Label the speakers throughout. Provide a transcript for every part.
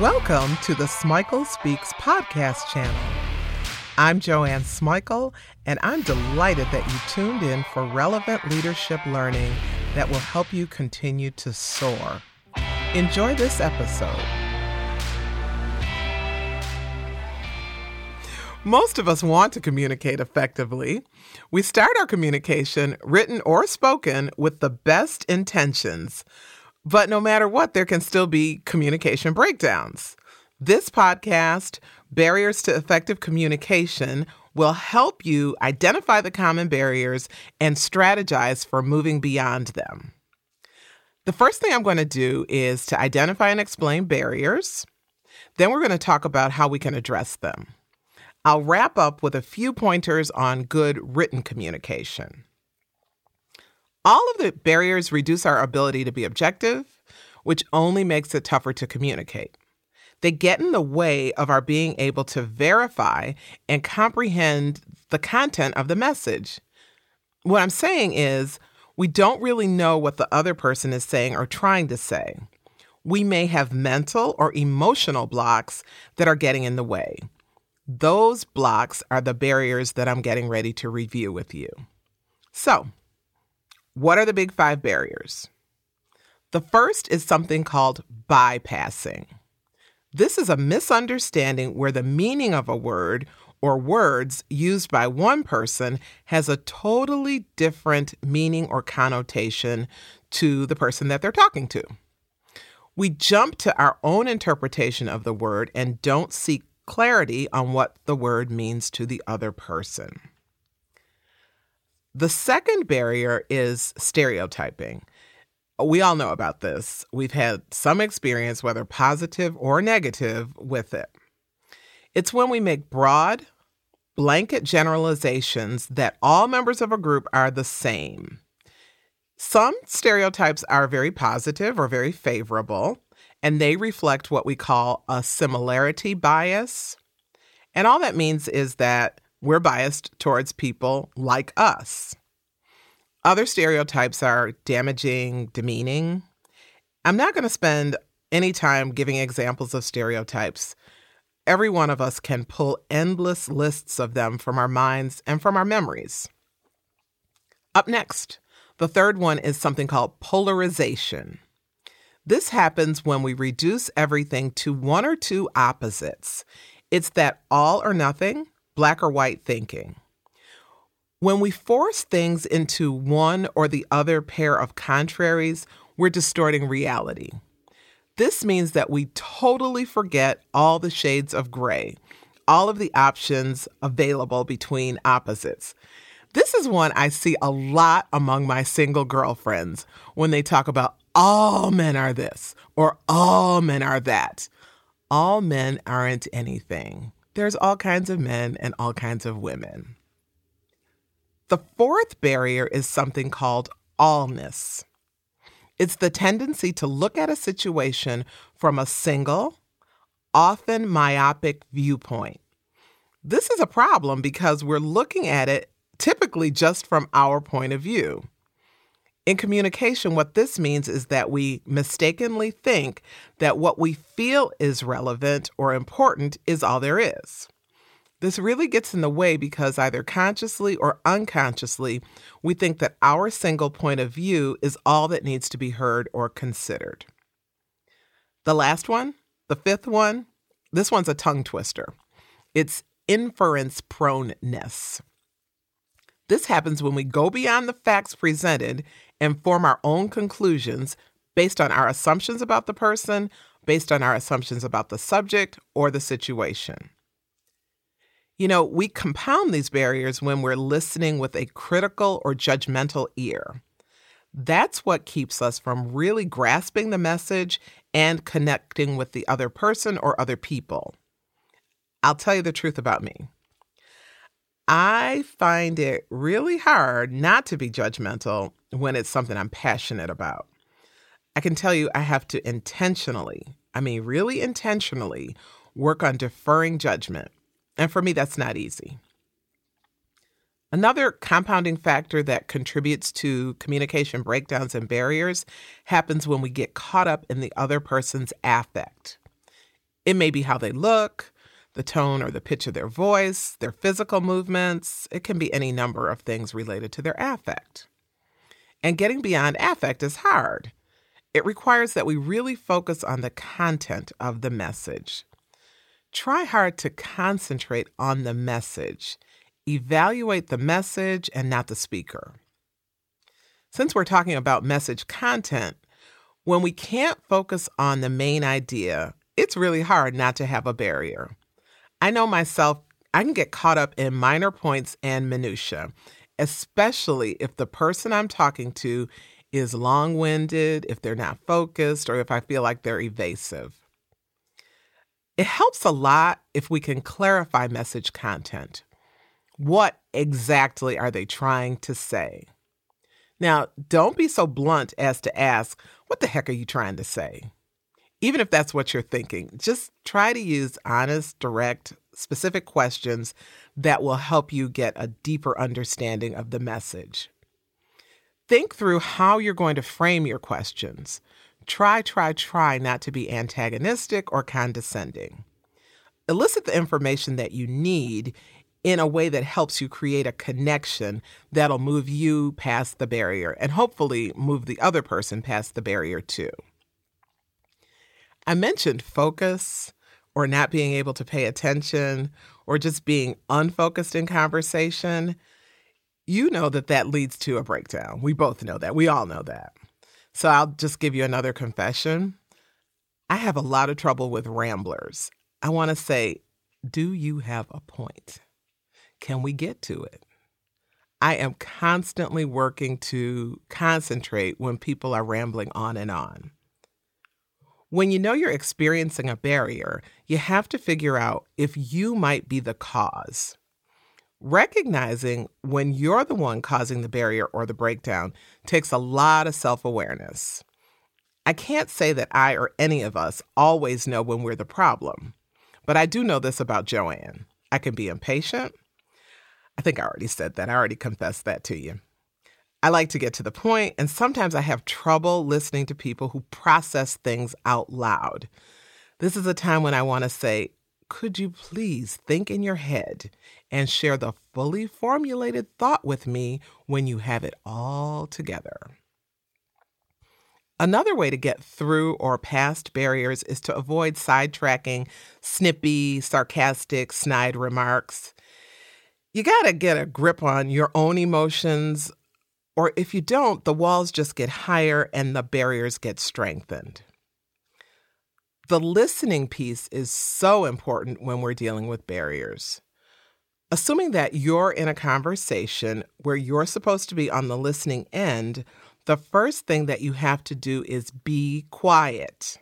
Speaker 1: Welcome to the Smikle Speaks podcast channel. I'm Joanne Smikle, and I'm delighted that you tuned in for relevant leadership learning that will help you continue to soar. Enjoy this episode. Most of us want to communicate effectively. We start our communication, written or spoken, with the best intentions. But no matter what, there can still be communication breakdowns. This podcast, Barriers to Effective Communication, will help you identify the common barriers and strategize for moving beyond them. The first thing I'm going to do is to identify and explain barriers. Then we're going to talk about how we can address them. I'll wrap up with a few pointers on good written communication. All of the barriers reduce our ability to be objective, which only makes it tougher to communicate. They get in the way of our being able to verify and comprehend the content of the message. What I'm saying is, we don't really know what the other person is saying or trying to say. We may have mental or emotional blocks that are getting in the way. Those blocks are the barriers that I'm getting ready to review with you. So, what are the big five barriers? The first is something called bypassing. This is a misunderstanding where the meaning of a word or words used by one person has a totally different meaning or connotation to the person that they're talking to. We jump to our own interpretation of the word and don't seek clarity on what the word means to the other person. The second barrier is stereotyping. We all know about this. We've had some experience, whether positive or negative, with it. It's when we make broad, blanket generalizations that all members of a group are the same. Some stereotypes are very positive or very favorable, and they reflect what we call a similarity bias. And all that means is that we're biased towards people like us. Other stereotypes are damaging, demeaning. I'm not going to spend any time giving examples of stereotypes. Every one of us can pull endless lists of them from our minds and from our memories. Up next, the third one is something called polarization. This happens when we reduce everything to one or two opposites. It's that all or nothing, black or white thinking. When we force things into one or the other pair of contraries, we're distorting reality. This means that we totally forget all the shades of gray, all of the options available between opposites. This is one I see a lot among my single girlfriends when they talk about all men are this or all men are that. All men aren't anything there's all kinds of men and all kinds of women. The fourth barrier is something called allness. It's the tendency to look at a situation from a single, often myopic viewpoint. This is a problem because we're looking at it typically just from our point of view. In communication, what this means is that we mistakenly think that what we feel is relevant or important is all there is. This really gets in the way because either consciously or unconsciously, we think that our single point of view is all that needs to be heard or considered. The last one, the fifth one, this one's a tongue twister. It's inference proneness. This happens when we go beyond the facts presented and form our own conclusions based on our assumptions about the person, based on our assumptions about the subject or the situation. You know, we compound these barriers when we're listening with a critical or judgmental ear. That's what keeps us from really grasping the message and connecting with the other person or other people. I'll tell you the truth about me. I find it really hard not to be judgmental when it's something I'm passionate about. I can tell you I have to intentionally, I mean, really intentionally, work on deferring judgment. And for me, that's not easy. Another compounding factor that contributes to communication breakdowns and barriers happens when we get caught up in the other person's affect. It may be how they look, the tone or the pitch of their voice, their physical movements. It can be any number of things related to their affect. And getting beyond affect is hard. It requires that we really focus on the content of the message. Try hard to concentrate on the message. Evaluate the message and not the speaker. Since we're talking about message content, when we can't focus on the main idea, it's really hard not to have a barrier. I know myself, I can get caught up in minor points and minutiae, especially if the person I'm talking to is long winded, if they're not focused, or if I feel like they're evasive. It helps a lot if we can clarify message content. What exactly are they trying to say? Now, don't be so blunt as to ask, What the heck are you trying to say? Even if that's what you're thinking, just try to use honest, direct, specific questions that will help you get a deeper understanding of the message. Think through how you're going to frame your questions. Try, try, try not to be antagonistic or condescending. Elicit the information that you need in a way that helps you create a connection that'll move you past the barrier and hopefully move the other person past the barrier too. I mentioned focus or not being able to pay attention or just being unfocused in conversation. You know that that leads to a breakdown. We both know that. We all know that. So I'll just give you another confession. I have a lot of trouble with ramblers. I want to say, do you have a point? Can we get to it? I am constantly working to concentrate when people are rambling on and on. When you know you're experiencing a barrier, you have to figure out if you might be the cause. Recognizing when you're the one causing the barrier or the breakdown takes a lot of self awareness. I can't say that I or any of us always know when we're the problem, but I do know this about Joanne. I can be impatient. I think I already said that. I already confessed that to you. I like to get to the point, and sometimes I have trouble listening to people who process things out loud. This is a time when I want to say, could you please think in your head and share the fully formulated thought with me when you have it all together? Another way to get through or past barriers is to avoid sidetracking snippy, sarcastic, snide remarks. You got to get a grip on your own emotions, or if you don't, the walls just get higher and the barriers get strengthened. The listening piece is so important when we're dealing with barriers. Assuming that you're in a conversation where you're supposed to be on the listening end, the first thing that you have to do is be quiet.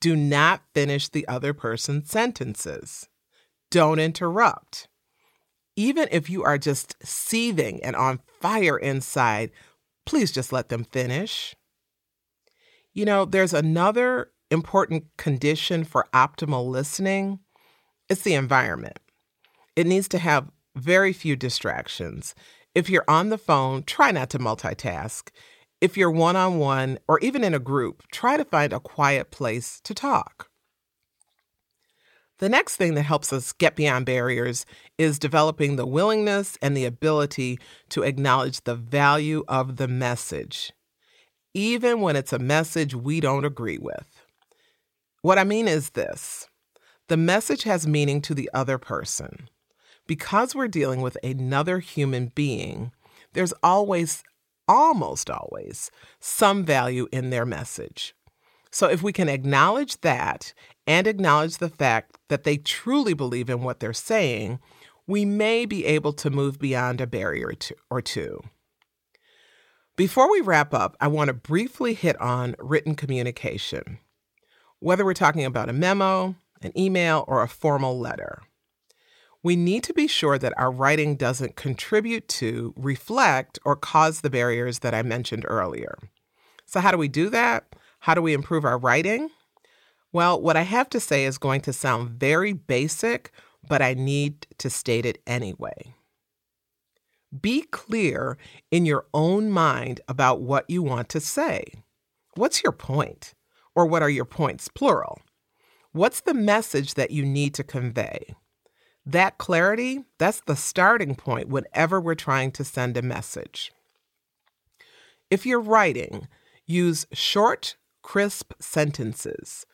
Speaker 1: Do not finish the other person's sentences. Don't interrupt. Even if you are just seething and on fire inside, please just let them finish. You know, there's another important condition for optimal listening it's the environment. It needs to have very few distractions. If you're on the phone, try not to multitask. If you're one on one or even in a group, try to find a quiet place to talk. The next thing that helps us get beyond barriers is developing the willingness and the ability to acknowledge the value of the message, even when it's a message we don't agree with. What I mean is this the message has meaning to the other person. Because we're dealing with another human being, there's always, almost always, some value in their message. So if we can acknowledge that and acknowledge the fact that they truly believe in what they're saying, we may be able to move beyond a barrier or two. Before we wrap up, I want to briefly hit on written communication whether we're talking about a memo, an email, or a formal letter. We need to be sure that our writing doesn't contribute to, reflect, or cause the barriers that I mentioned earlier. So, how do we do that? How do we improve our writing? Well, what I have to say is going to sound very basic, but I need to state it anyway. Be clear in your own mind about what you want to say. What's your point? Or what are your points, plural? What's the message that you need to convey? That clarity, that's the starting point whenever we're trying to send a message. If you're writing, use short, crisp sentences.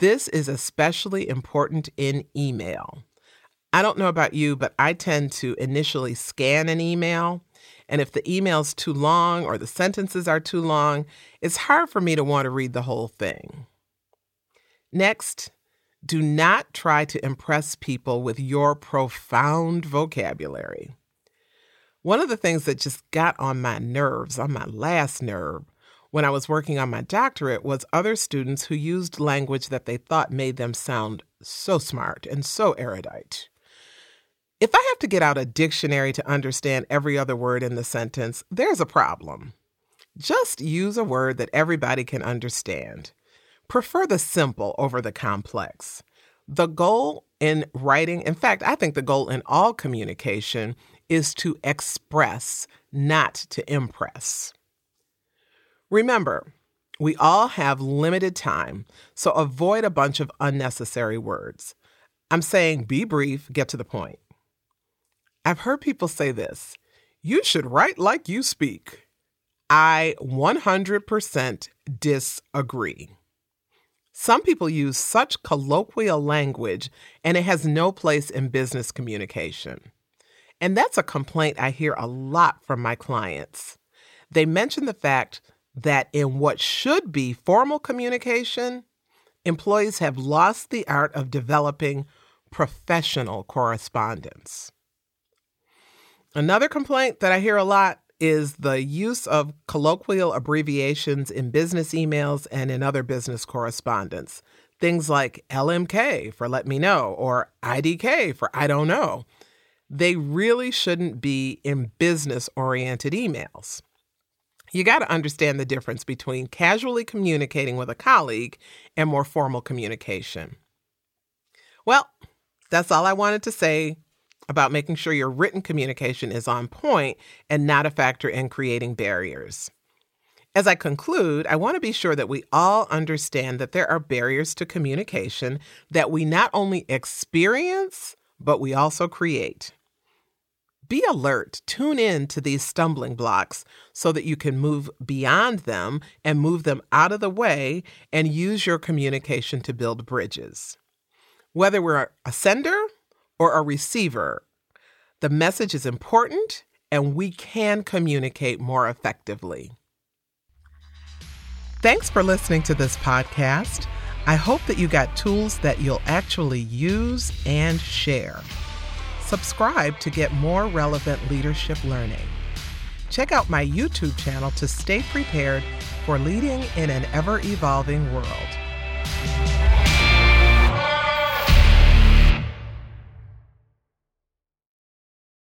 Speaker 1: This is especially important in email. I don't know about you, but I tend to initially scan an email. And if the email's too long or the sentences are too long, it's hard for me to want to read the whole thing. Next, do not try to impress people with your profound vocabulary. One of the things that just got on my nerves, on my last nerve, when I was working on my doctorate was other students who used language that they thought made them sound so smart and so erudite. If I have to get out a dictionary to understand every other word in the sentence, there's a problem. Just use a word that everybody can understand. Prefer the simple over the complex. The goal in writing, in fact, I think the goal in all communication is to express, not to impress. Remember, we all have limited time, so avoid a bunch of unnecessary words. I'm saying be brief, get to the point. I've heard people say this you should write like you speak. I 100% disagree. Some people use such colloquial language and it has no place in business communication. And that's a complaint I hear a lot from my clients. They mention the fact that in what should be formal communication, employees have lost the art of developing professional correspondence. Another complaint that I hear a lot is the use of colloquial abbreviations in business emails and in other business correspondence. Things like LMK for let me know or IDK for I don't know. They really shouldn't be in business oriented emails. You got to understand the difference between casually communicating with a colleague and more formal communication. Well, that's all I wanted to say about making sure your written communication is on point and not a factor in creating barriers. As I conclude, I want to be sure that we all understand that there are barriers to communication that we not only experience, but we also create. Be alert, tune in to these stumbling blocks so that you can move beyond them and move them out of the way and use your communication to build bridges. Whether we're a sender or a receiver, the message is important and we can communicate more effectively. Thanks for listening to this podcast. I hope that you got tools that you'll actually use and share. Subscribe to get more relevant leadership learning. Check out my YouTube channel to stay prepared for leading in an ever evolving world.